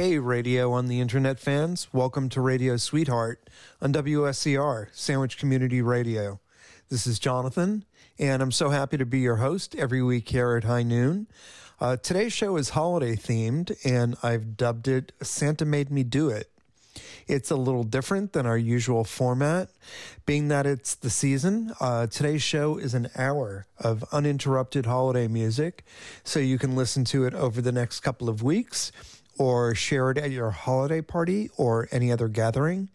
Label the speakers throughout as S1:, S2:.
S1: Hey, radio on the internet fans. Welcome to Radio Sweetheart on WSCR, Sandwich Community Radio. This is Jonathan, and I'm so happy to be your host every week here at High Noon. Uh, today's show is holiday themed, and I've dubbed it Santa Made Me Do It. It's a little different than our usual format, being that it's the season. Uh, today's show is an hour of uninterrupted holiday music, so you can listen to it over the next couple of weeks or share it at your holiday party or any other gathering.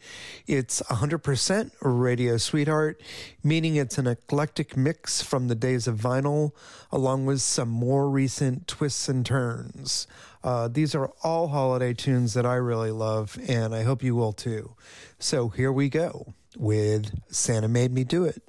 S1: It's 100% Radio Sweetheart, meaning it's an eclectic mix from the days of vinyl, along with some more recent twists and turns. Uh, these are all holiday tunes that I really love, and I hope you will too. So here we go with Santa Made Me Do It.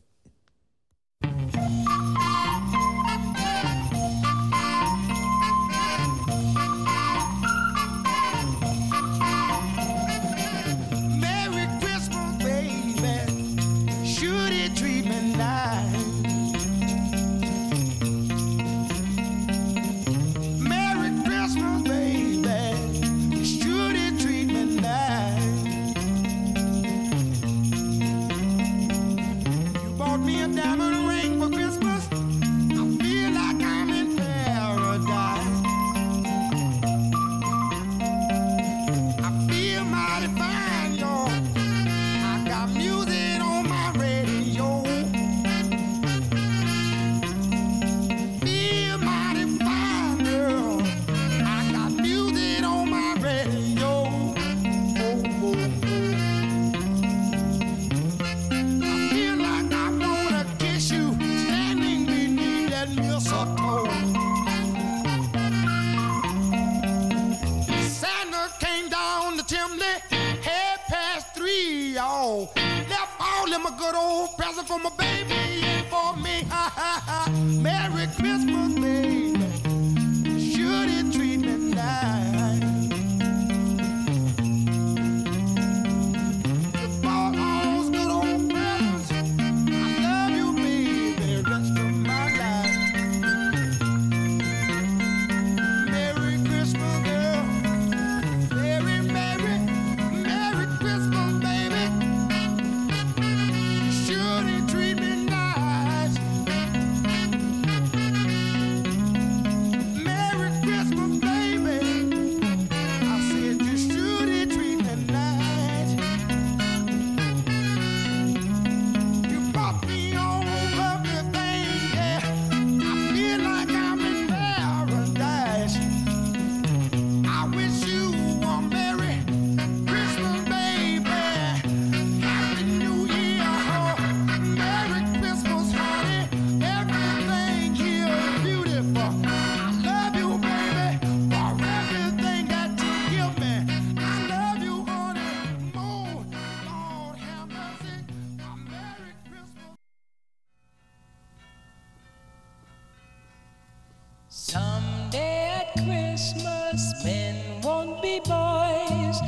S2: men won't be boys,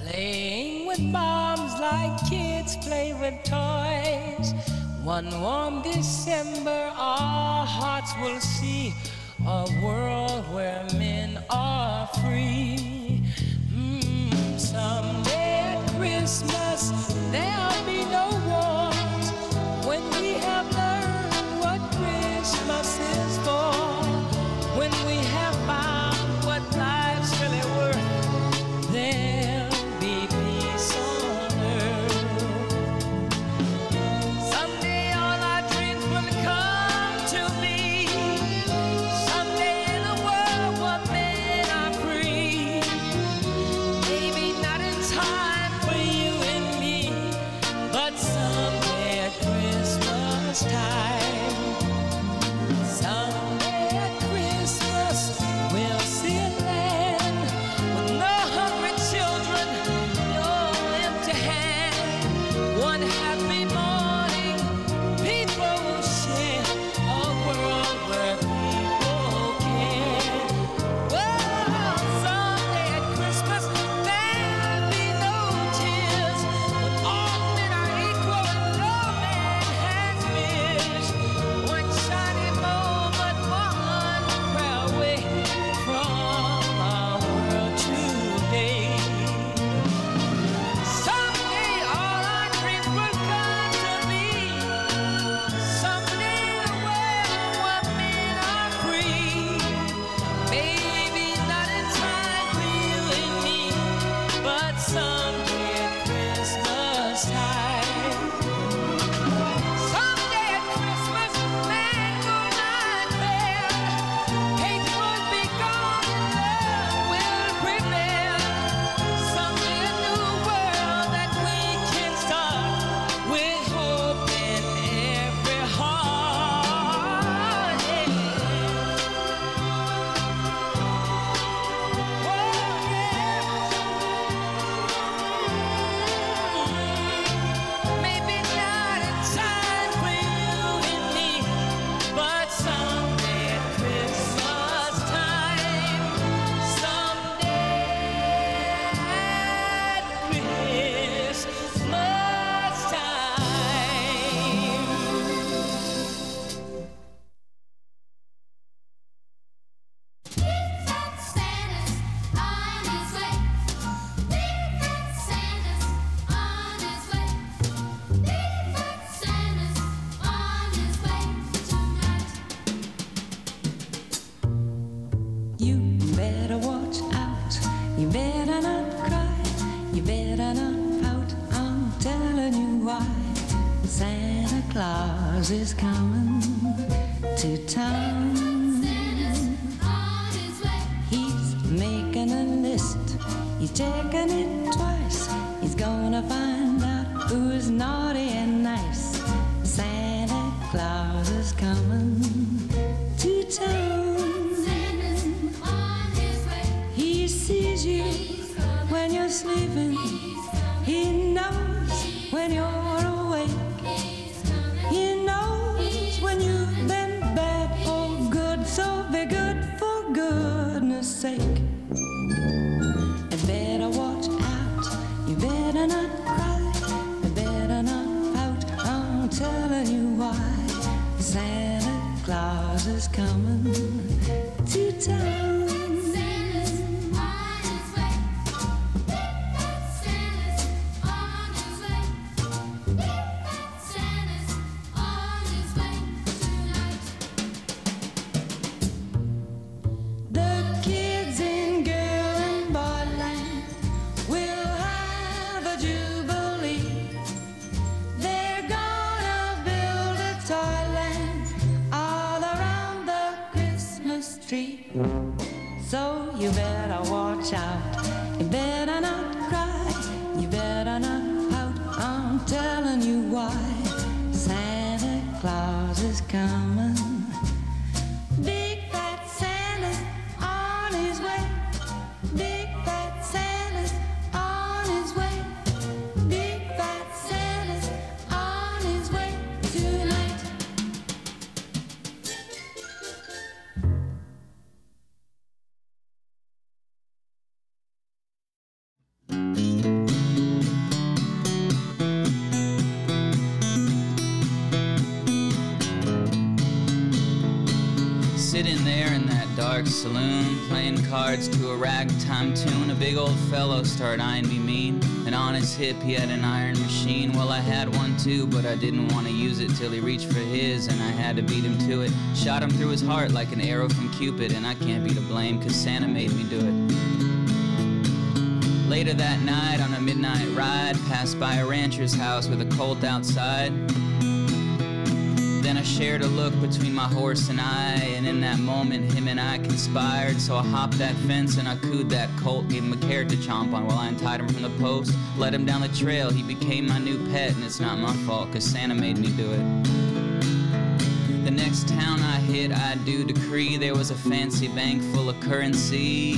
S2: playing with bombs like kids play with toys. One warm December, our hearts will see a world where men are free. Mm, someday at Christmas, there'll be no coming
S3: saloon, playing cards to a ragtime tune, a big old fellow started eyeing me mean. And on his hip he had an iron machine. Well, I had one too, but I didn't want to use it till he reached for his, and I had to beat him to it. Shot him through his heart like an arrow from Cupid, and I can't be to blame, cause Santa made me do it. Later that night, on a midnight ride, passed by a rancher's house with a colt outside. Shared a look between my horse and I, and in that moment, him and I conspired. So I hopped that fence and I cooed that colt, gave him a carrot to chomp on while I untied him from the post. Led him down the trail, he became my new pet, and it's not my fault, cause Santa made me do it. The next town I hit, I do decree there was a fancy bank full of currency.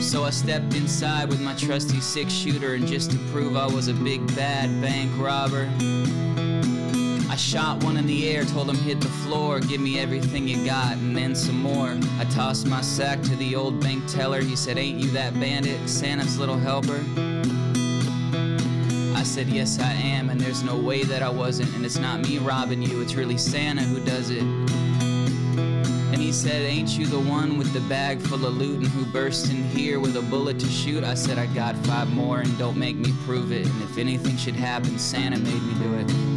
S3: So I stepped inside with my trusty six shooter, and just to prove I was a big bad bank robber. I shot one in the air, told him hit the floor, give me everything you got, and then some more. I tossed my sack to the old bank teller. He said, Ain't you that bandit, Santa's little helper? I said, Yes, I am, and there's no way that I wasn't, and it's not me robbing you, it's really Santa who does it. And he said, Ain't you the one with the bag full of loot and who burst in here with a bullet to shoot? I said, I got five more, and don't make me prove it. And if anything should happen, Santa made me do it.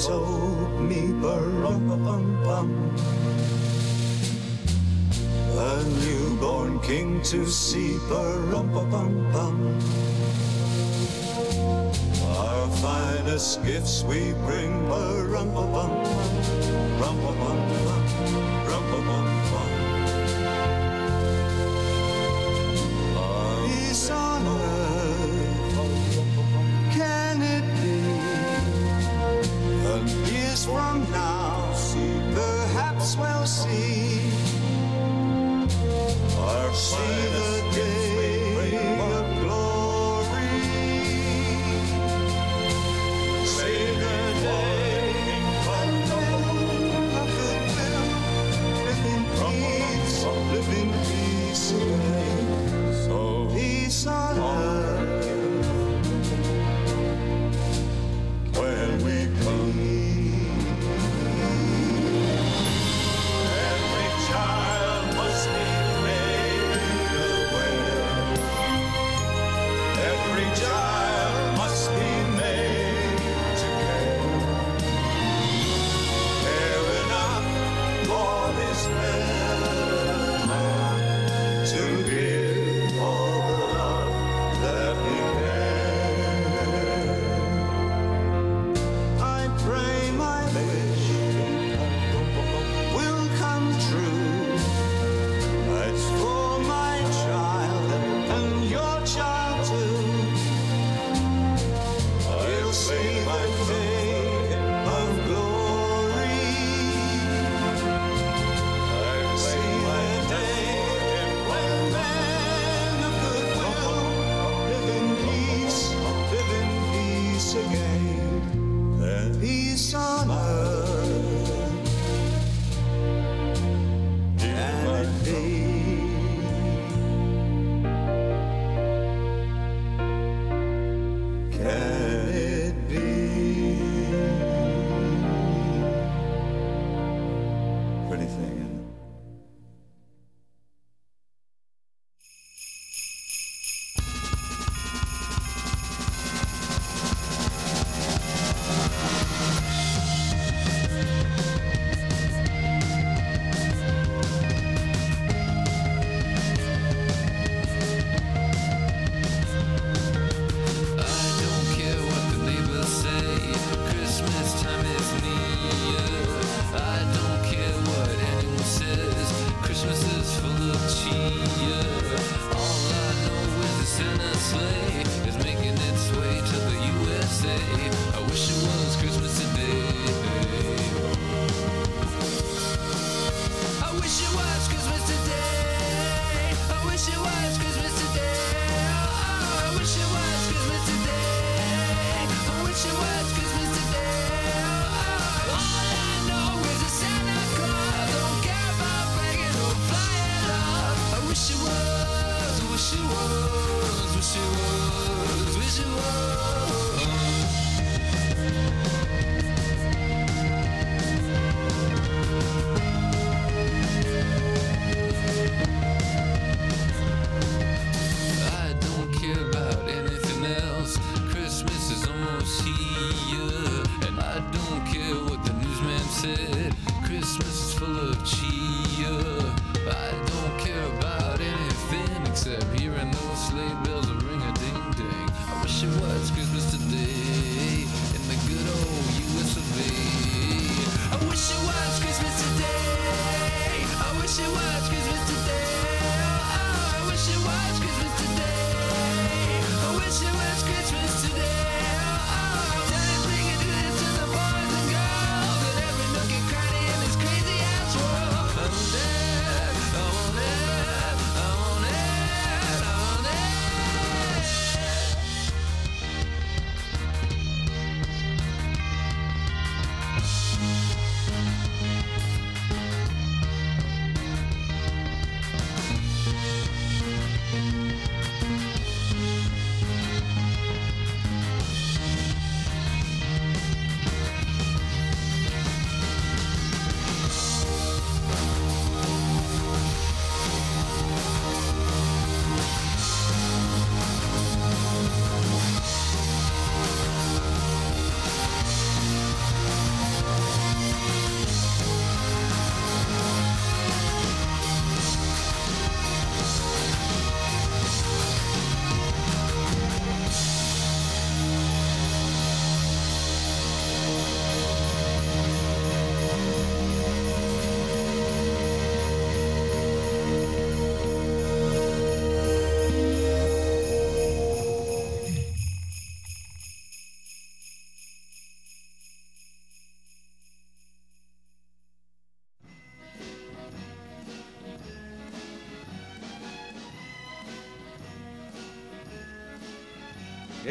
S4: so me bum bum bum. A newborn king to see bum bum bum. Our finest gifts we bring bum bum bum bum bum bum.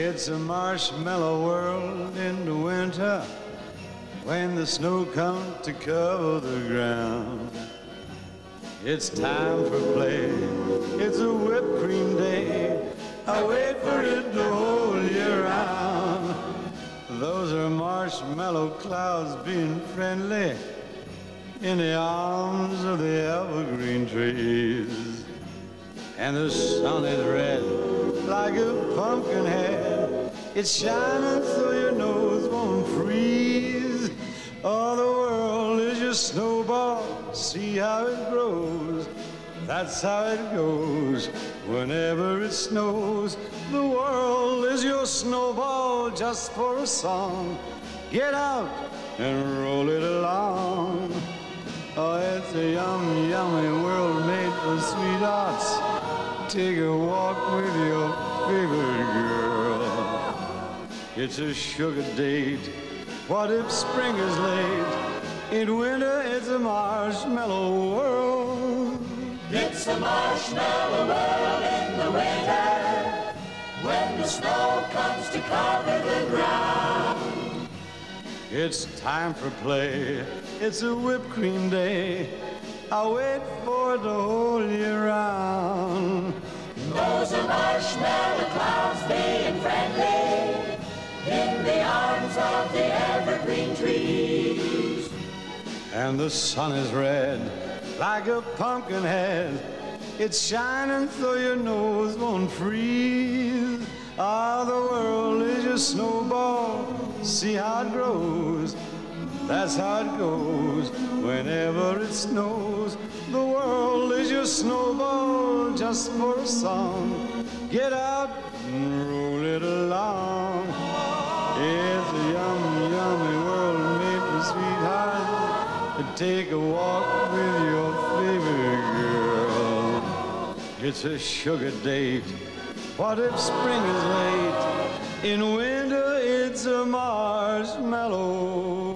S4: It's
S5: a
S6: marshmallow world in the winter when the snow comes to cover the ground. It's time for play. It's a whipped cream day. I wait for it the whole year round. Those are marshmallow clouds being friendly in the arms of the evergreen trees. And the sun is red like a pumpkin head. It's shining so your nose won't freeze. Oh, the world is your snowball. See how it grows. That's how it goes. Whenever it snows, the world is your snowball just for a song. Get out and roll it along. Oh, it's a yummy, yummy world made for sweethearts. Take a walk with your favorite. It's a sugar date. What if spring is late? In winter, it's a marshmallow world.
S7: It's a marshmallow world in the winter when the snow comes to cover the ground.
S6: It's time for play. It's a whipped cream day. I wait for it the whole year round.
S7: Those are marshmallow clouds being friendly in the arms of the evergreen trees.
S6: And the sun is red like a pumpkin head. It's shining so your nose won't freeze. Ah, the world is your snowball. See how it grows. That's how it goes. Whenever it snows, the world is your snowball just for a song. Get out and roll it along. Take a walk with your favorite girl. It's a sugar date. What if spring is late? In winter, it's a marshmallow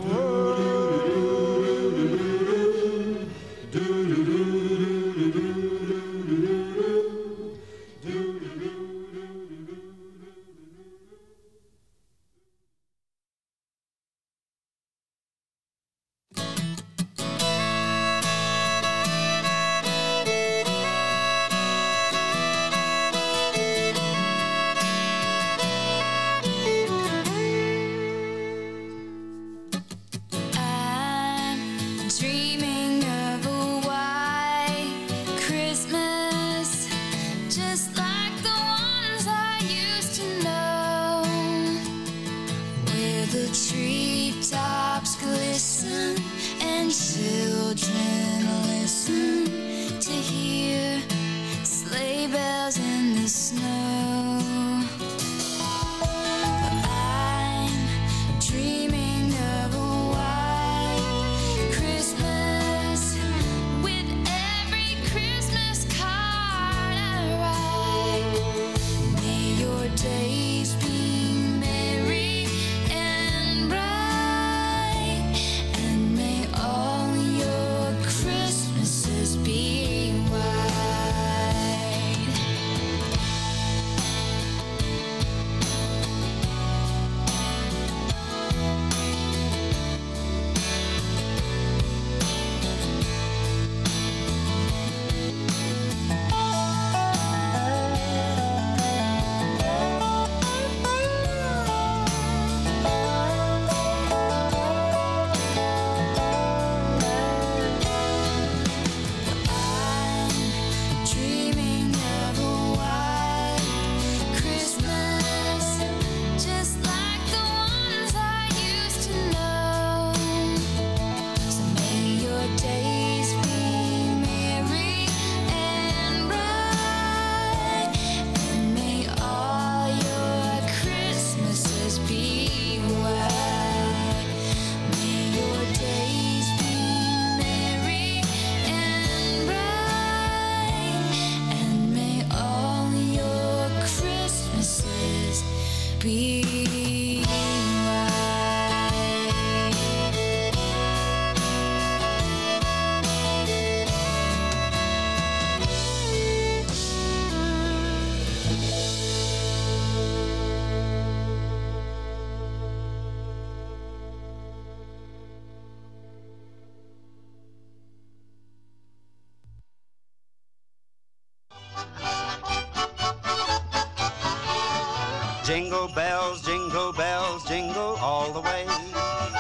S8: bells,
S9: jingle bells, jingle all the way.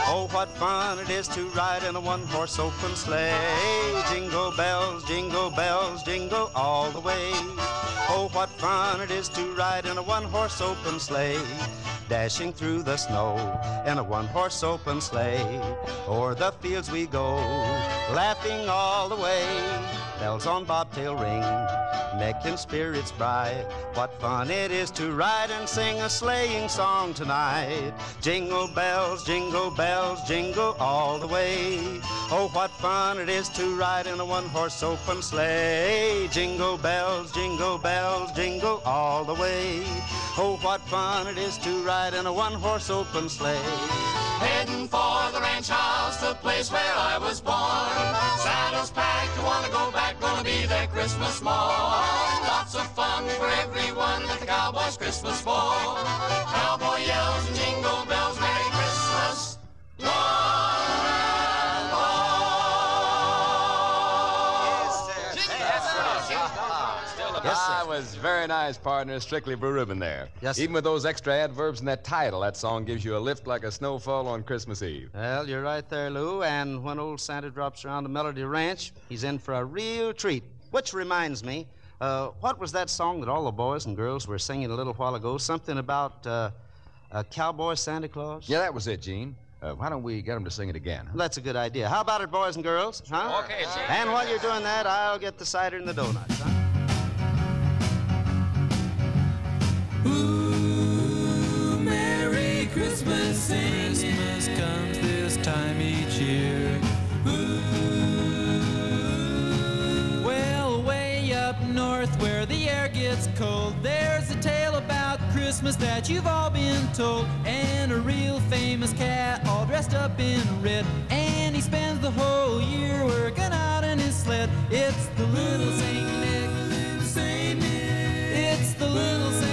S9: Oh, what fun it is to ride in a one horse open sleigh. Jingle bells, jingle bells, jingle all the way. Oh, what fun it is to ride in a one horse open sleigh. Dashing through the snow in a one horse open sleigh. O'er the fields we go, laughing all the way. Bells on bobtail ring, making spirits bright. What fun it is to ride and sing a sleighing song tonight. Jingle bells, jingle bells, jingle all the way. Oh, what fun it is to ride in a one horse open sleigh. Jingle bells, jingle bells, jingle all the way. Oh, what fun it is to ride in a one horse open sleigh.
S7: Heading for the ranch house, the place where I was born. Gonna be there Christmas morn. Lots of fun for everyone at the Cowboys Christmas for.
S10: Was very nice, partner. Strictly Blue Ribbon there.
S9: Yes,
S10: Even with those extra adverbs in that title, that song gives you a lift like a snowfall on Christmas Eve.
S9: Well, you're right there, Lou. And when old Santa drops around the Melody Ranch, he's in for a real treat. Which reminds me, uh, what was that song that all the boys and girls were singing a little while ago? Something about uh, a cowboy Santa Claus?
S10: Yeah, that was it, Gene. Uh, why don't we get them to sing it again? huh?
S9: That's a good idea. How about it, boys and girls? Huh?
S10: Okay, Gene.
S9: And while you're doing that, I'll get the cider and the donuts. Huh?
S11: Merry Christmas, Christmas comes this time each year. Well, way up north where the air gets cold, there's a tale about Christmas that you've all been told. And a real famous cat, all dressed up in red, and he spends the whole year working out in his sled. It's the little Saint Nick, Saint Nick. It's the little Saint little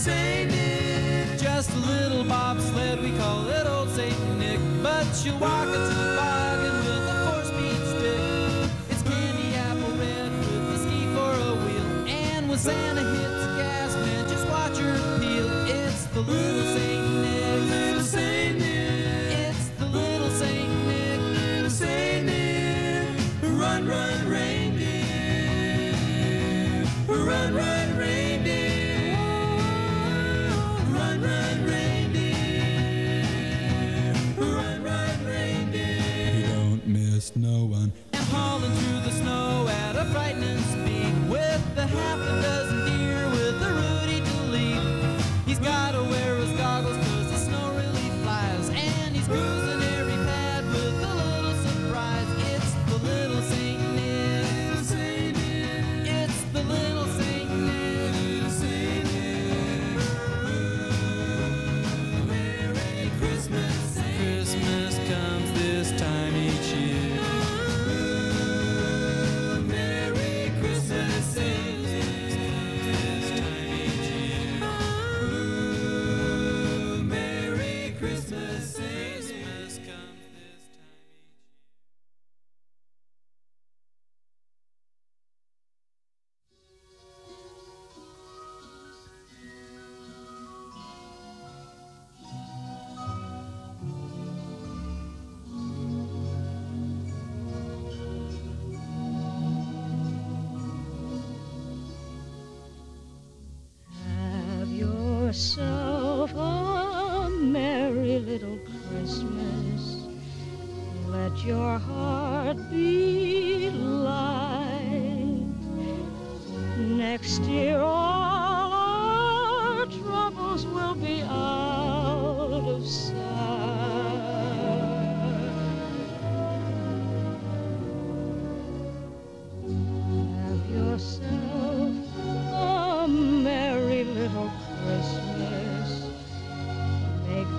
S11: Saint Nick. Just a little bobsled, we call it old Saint Nick. But she'll walk into the bargain with a four-speed stick. It's candy apple red with a ski for a wheel. And when Santa hits the gas, man, just watch her peel. It's the little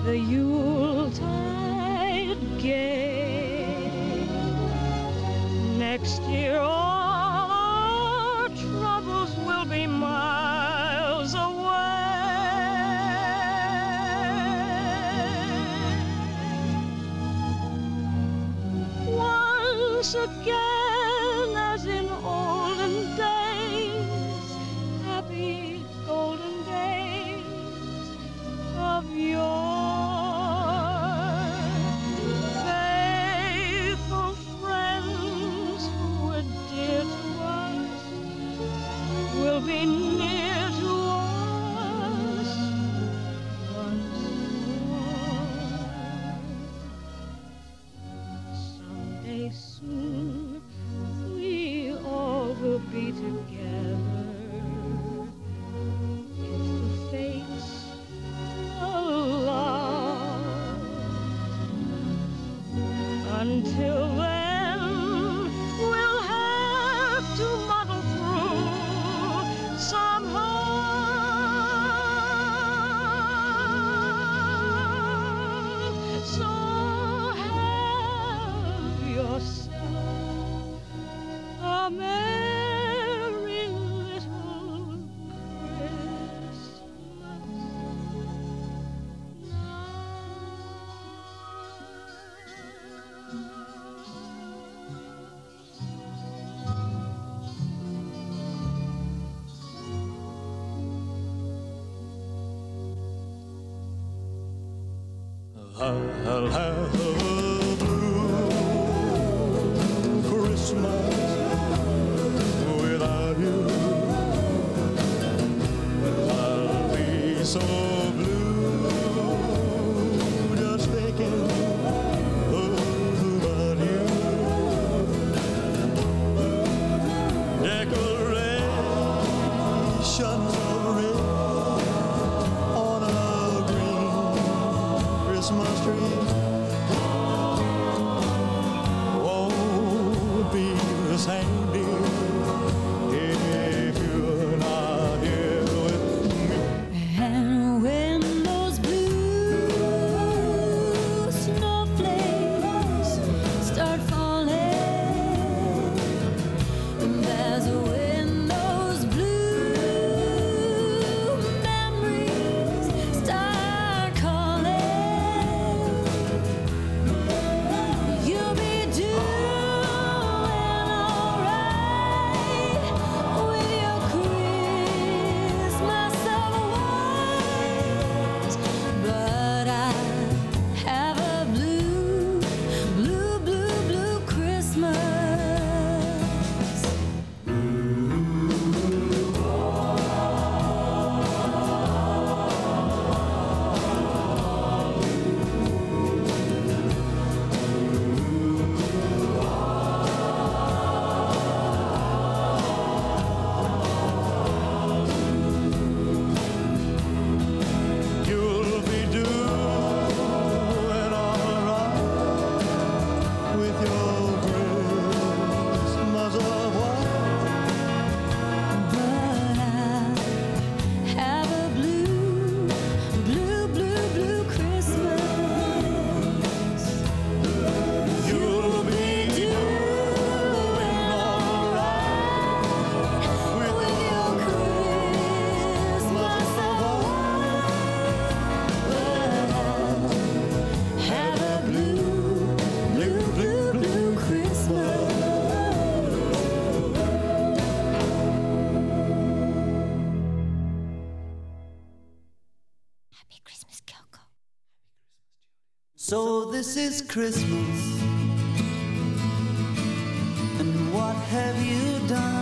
S11: the
S12: Yuletide gay. Next year,
S11: I'll
S2: this is Christmas. And what have you done?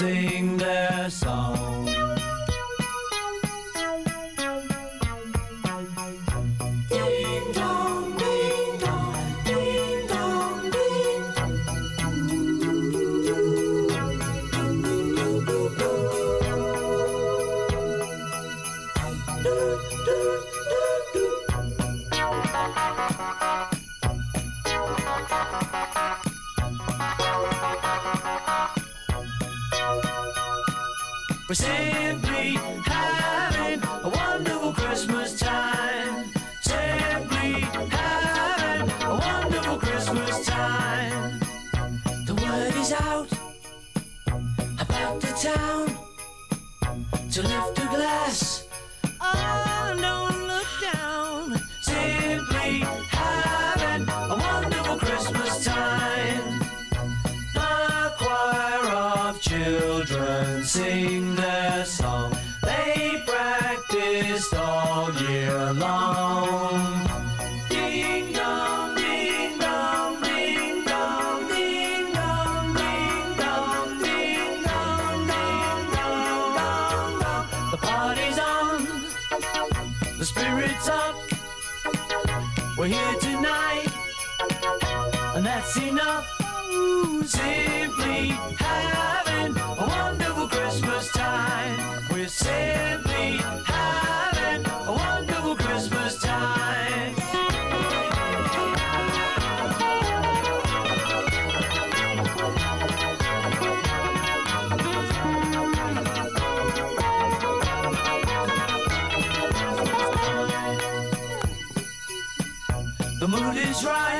S13: dancing percent is right.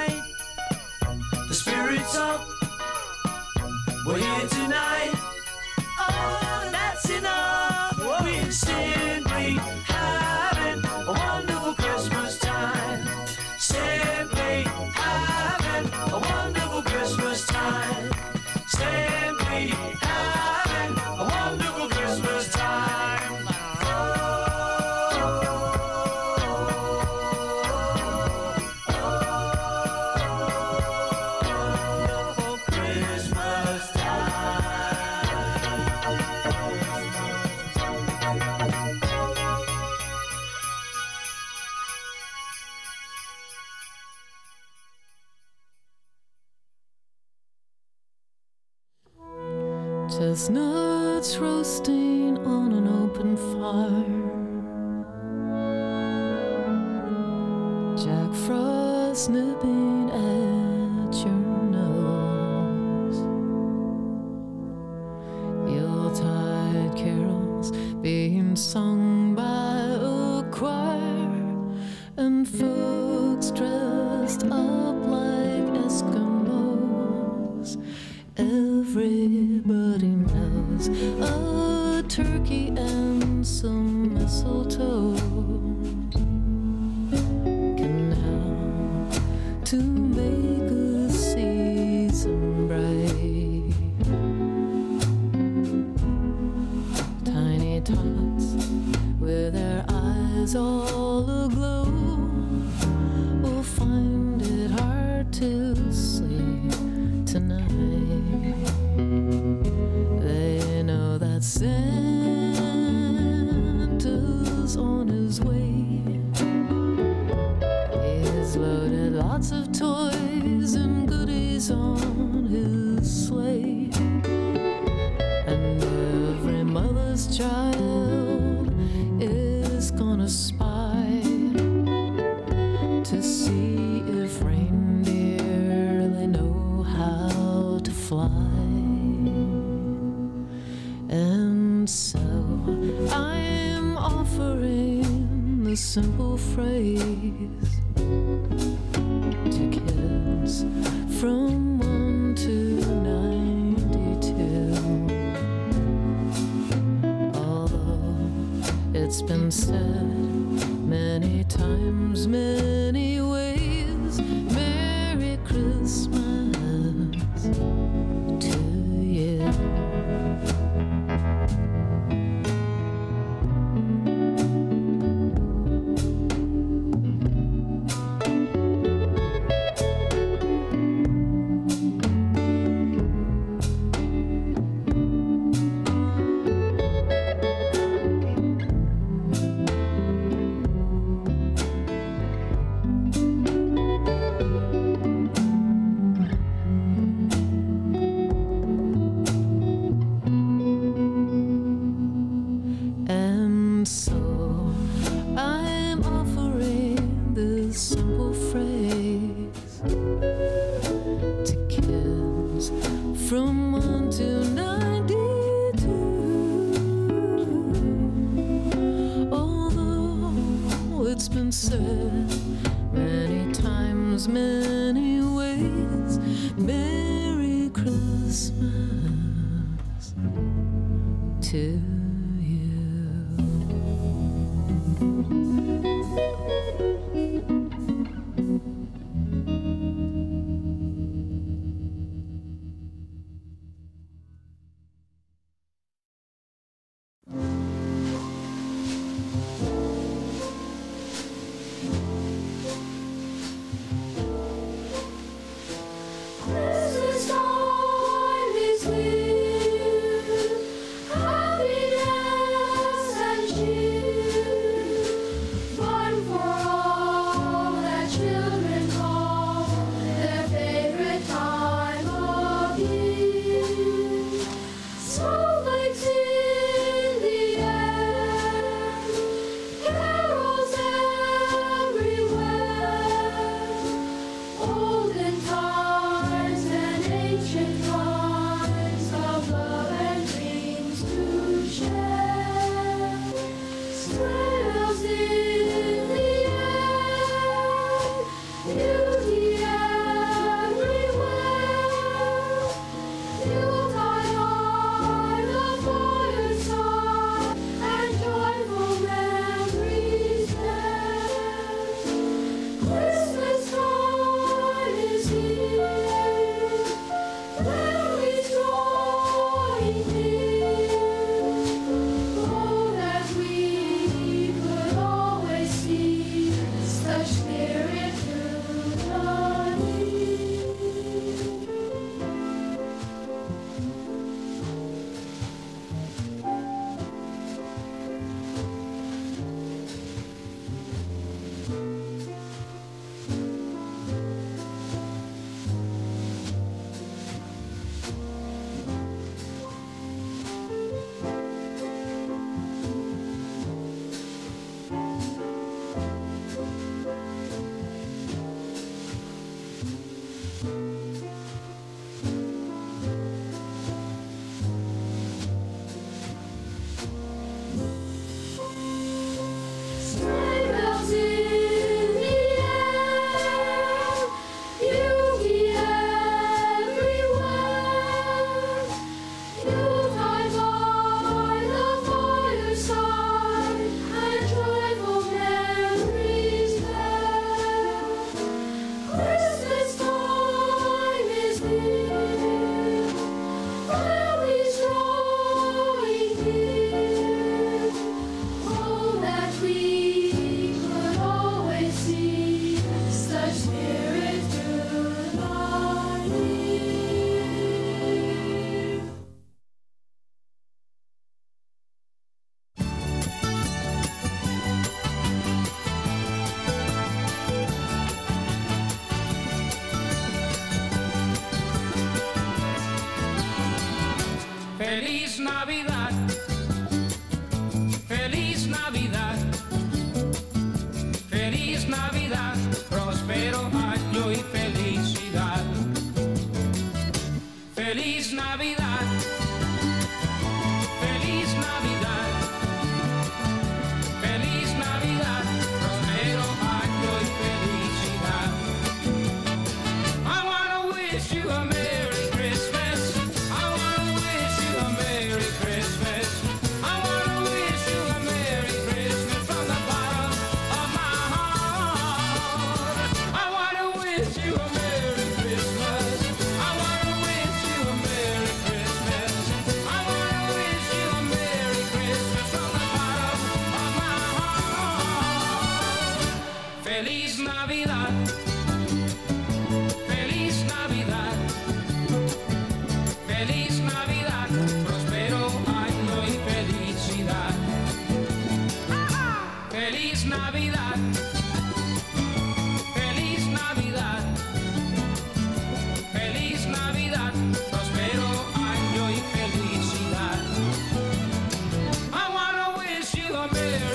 S14: Yeah.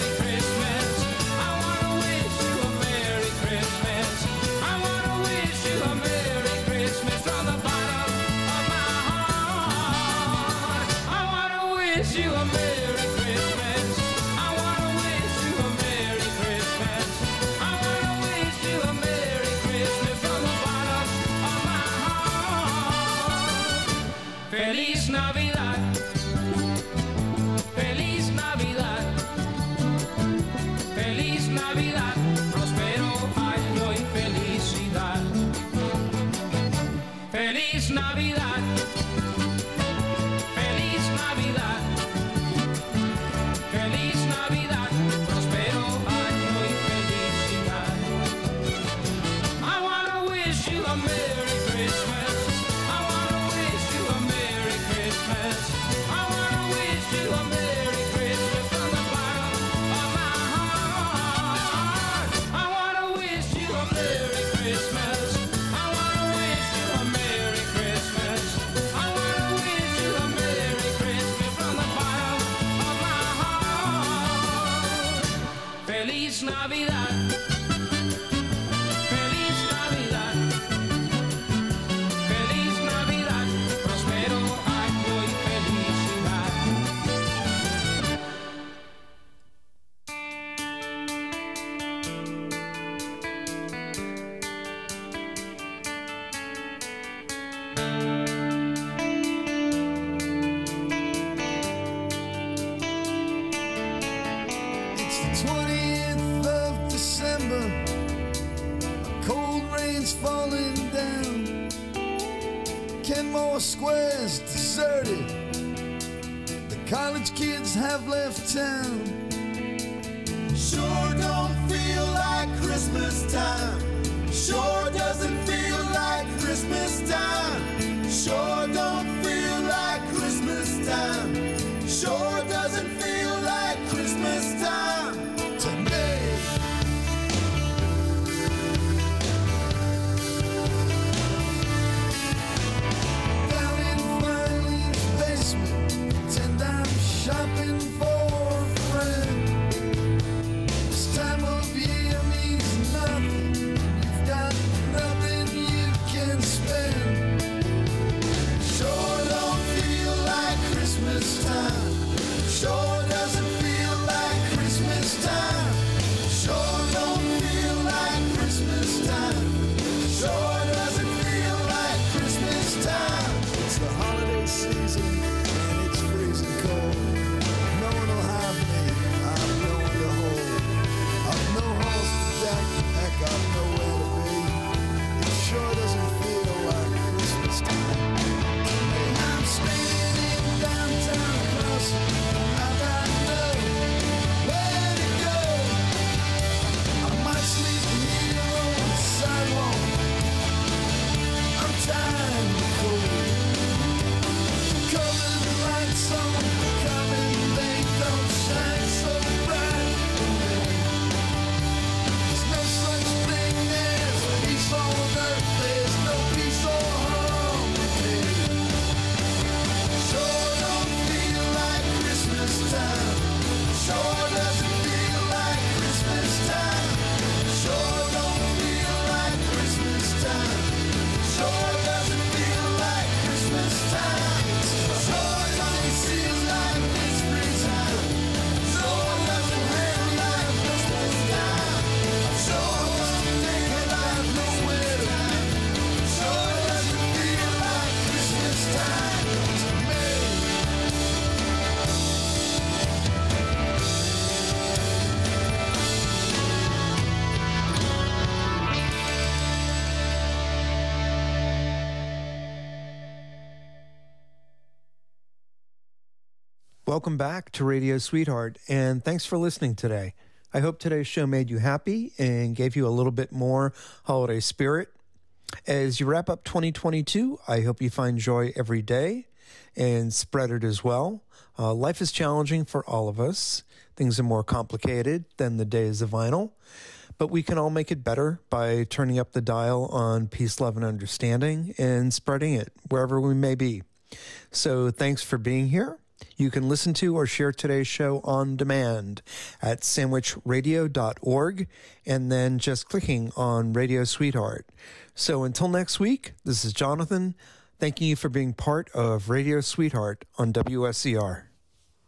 S14: is
S4: falling down. Kenmore Square's deserted. The college kids have left town.
S15: Sure don't feel like Christmas time. Sure doesn't feel like Christmas time. Sure don't feel like Christmas time. Sure doesn't feel
S4: looking for
S1: welcome back to Radio Sweetheart, and thanks for listening today.
S16: I hope today's show made you happy and gave you a little bit more holiday spirit. As you wrap up 2022, I hope you find joy every day and spread it as well. Uh, life is challenging for all of us. Things are more complicated than the days of vinyl, but we can all make it better by turning up the dial on peace, love, and understanding and spreading it wherever we may be. So thanks for being here. You can listen to or share today's show on demand at sandwichradio.org and then just clicking on Radio Sweetheart. So until next week, this is Jonathan. Thanking you for being part of Radio Sweetheart on WSCR.